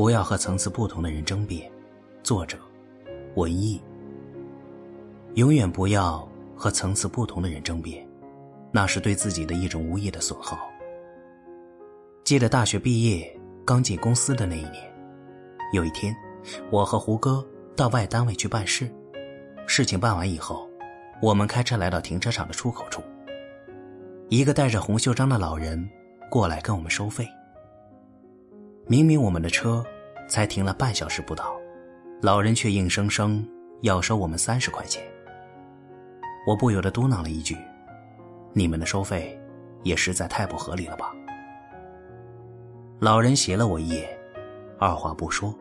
不要和层次不同的人争辩。作者：文艺。永远不要和层次不同的人争辩，那是对自己的一种无意的损耗。记得大学毕业刚进公司的那一年，有一天，我和胡歌到外单位去办事。事情办完以后，我们开车来到停车场的出口处。一个戴着红袖章的老人过来跟我们收费。明明我们的车才停了半小时不到，老人却硬生生要收我们三十块钱。我不由得嘟囔了一句：“你们的收费也实在太不合理了吧？”老人斜了我一眼，二话不说，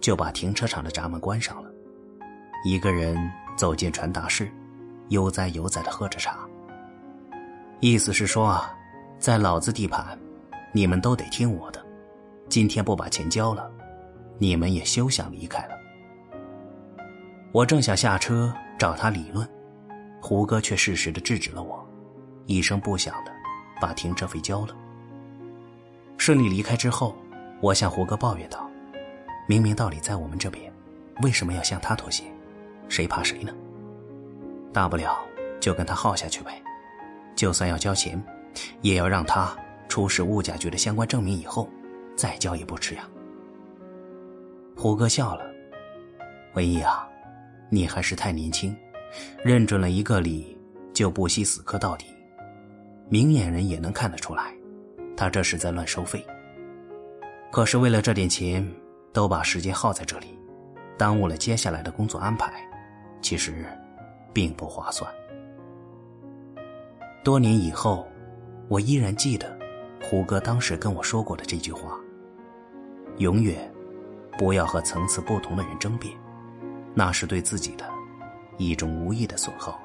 就把停车场的闸门关上了，一个人走进传达室，悠哉悠哉的喝着茶。意思是说啊，在老子地盘，你们都得听我的。今天不把钱交了，你们也休想离开了。我正想下车找他理论，胡歌却适时的制止了我，一声不响的把停车费交了。顺利离开之后，我向胡歌抱怨道：“明明道理在我们这边，为什么要向他妥协？谁怕谁呢？大不了就跟他耗下去呗，就算要交钱，也要让他出示物价局的相关证明以后。”再交也不迟呀。胡歌笑了，文一啊，你还是太年轻，认准了一个理就不惜死磕到底。明眼人也能看得出来，他这是在乱收费。可是为了这点钱，都把时间耗在这里，耽误了接下来的工作安排，其实并不划算。多年以后，我依然记得胡歌当时跟我说过的这句话。永远不要和层次不同的人争辩，那是对自己的一种无意的损耗。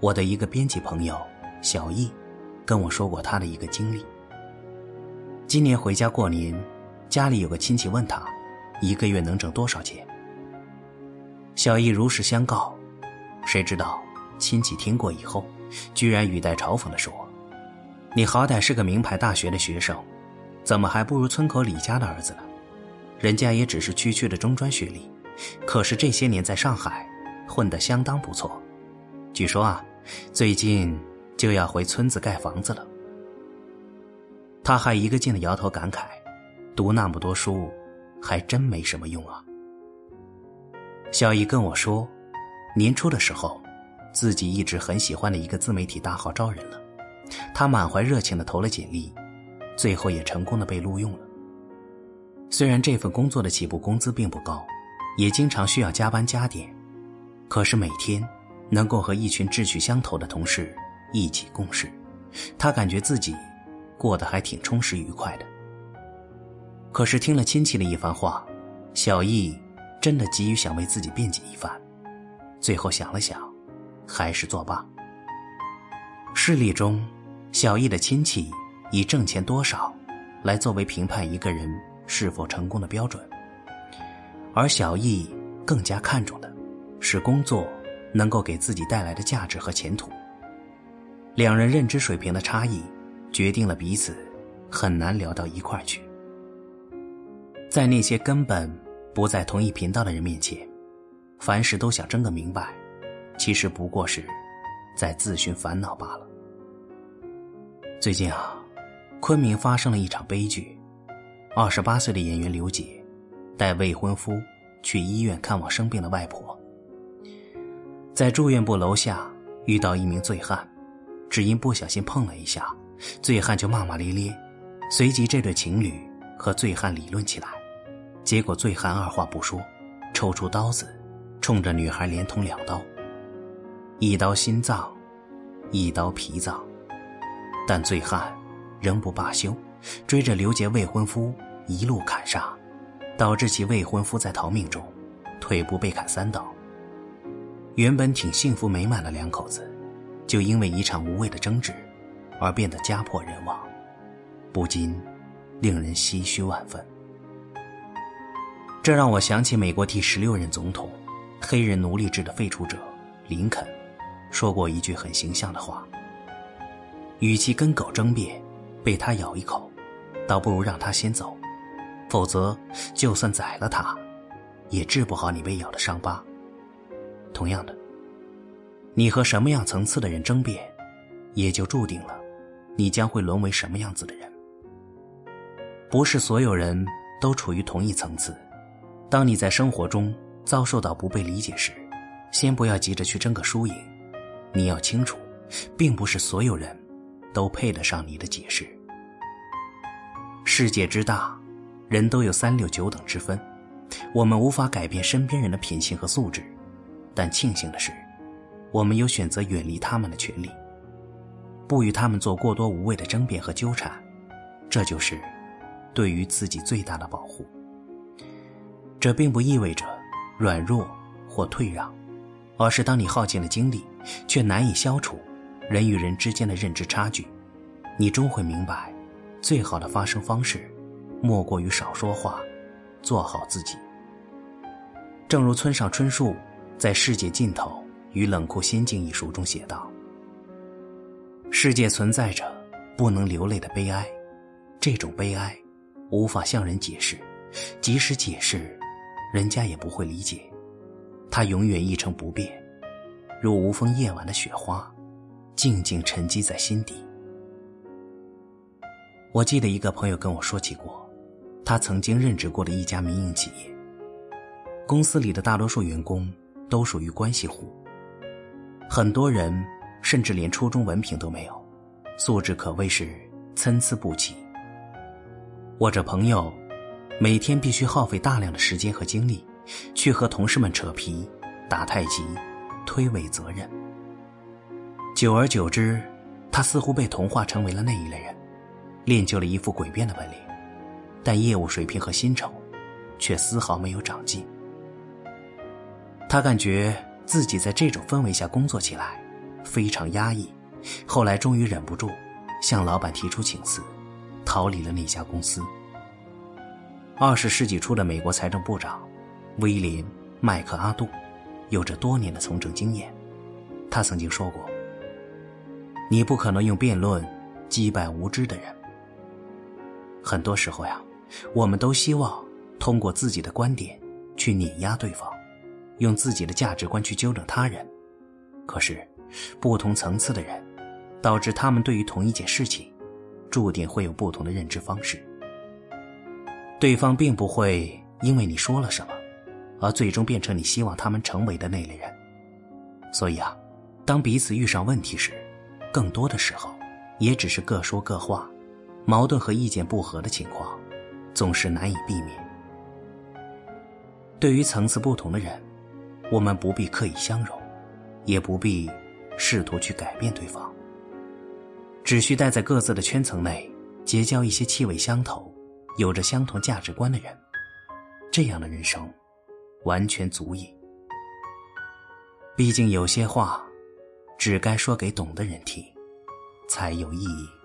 我的一个编辑朋友小易跟我说过他的一个经历。今年回家过年，家里有个亲戚问他，一个月能挣多少钱。小易如实相告，谁知道亲戚听过以后，居然语带嘲讽的说：“你好歹是个名牌大学的学生。”怎么还不如村口李家的儿子呢？人家也只是区区的中专学历，可是这些年在上海混得相当不错。据说啊，最近就要回村子盖房子了。他还一个劲的摇头感慨：“读那么多书，还真没什么用啊。”小姨跟我说，年初的时候，自己一直很喜欢的一个自媒体大号招人了，他满怀热情的投了简历。最后也成功的被录用了。虽然这份工作的起步工资并不高，也经常需要加班加点，可是每天能够和一群志趣相投的同事一起共事，他感觉自己过得还挺充实愉快的。可是听了亲戚的一番话，小易真的急于想为自己辩解一番，最后想了想，还是作罢。事例中，小易的亲戚。以挣钱多少，来作为评判一个人是否成功的标准，而小易更加看重的，是工作能够给自己带来的价值和前途。两人认知水平的差异，决定了彼此很难聊到一块儿去。在那些根本不在同一频道的人面前，凡事都想争个明白，其实不过是在自寻烦恼罢了。最近啊。昆明发生了一场悲剧，二十八岁的演员刘杰带未婚夫去医院看望生病的外婆，在住院部楼下遇到一名醉汉，只因不小心碰了一下，醉汉就骂骂咧咧，随即这对情侣和醉汉理论起来，结果醉汉二话不说，抽出刀子，冲着女孩连捅两刀，一刀心脏，一刀脾脏，但醉汉。仍不罢休，追着刘杰未婚夫一路砍杀，导致其未婚夫在逃命中腿部被砍三刀。原本挺幸福美满的两口子，就因为一场无谓的争执而变得家破人亡，不禁令人唏嘘万分。这让我想起美国第十六任总统、黑人奴隶制的废除者林肯说过一句很形象的话：“与其跟狗争辩。”被他咬一口，倒不如让他先走，否则，就算宰了他，也治不好你被咬的伤疤。同样的，你和什么样层次的人争辩，也就注定了你将会沦为什么样子的人。不是所有人都处于同一层次。当你在生活中遭受到不被理解时，先不要急着去争个输赢。你要清楚，并不是所有人都配得上你的解释。世界之大。人都有三六九等之分，我们无法改变身边人的品性和素质，但庆幸的是，我们有选择远离他们的权利，不与他们做过多无谓的争辩和纠缠，这就是对于自己最大的保护。这并不意味着软弱或退让，而是当你耗尽了精力，却难以消除人与人之间的认知差距，你终会明白，最好的发声方式。莫过于少说话，做好自己。正如村上春树在《世界尽头与冷酷心境》一书中写道：“世界存在着不能流泪的悲哀，这种悲哀无法向人解释，即使解释，人家也不会理解。它永远一成不变，如无风夜晚的雪花，静静沉积在心底。”我记得一个朋友跟我说起过。他曾经任职过的一家民营企业，公司里的大多数员工都属于关系户，很多人甚至连初中文凭都没有，素质可谓是参差不齐。我这朋友每天必须耗费大量的时间和精力，去和同事们扯皮、打太极、推诿责任。久而久之，他似乎被同化成为了那一类人，练就了一副诡辩的本领。但业务水平和薪酬，却丝毫没有长进。他感觉自己在这种氛围下工作起来非常压抑，后来终于忍不住向老板提出请辞，逃离了那家公司。二十世纪初的美国财政部长威廉·麦克阿杜有着多年的从政经验，他曾经说过：“你不可能用辩论击败无知的人。”很多时候呀。我们都希望通过自己的观点去碾压对方，用自己的价值观去纠正他人。可是，不同层次的人，导致他们对于同一件事情，注定会有不同的认知方式。对方并不会因为你说了什么，而最终变成你希望他们成为的那类人。所以啊，当彼此遇上问题时，更多的时候，也只是各说各话，矛盾和意见不合的情况。总是难以避免。对于层次不同的人，我们不必刻意相容，也不必试图去改变对方。只需待在各自的圈层内，结交一些气味相投、有着相同价值观的人，这样的人生完全足矣。毕竟有些话，只该说给懂的人听，才有意义。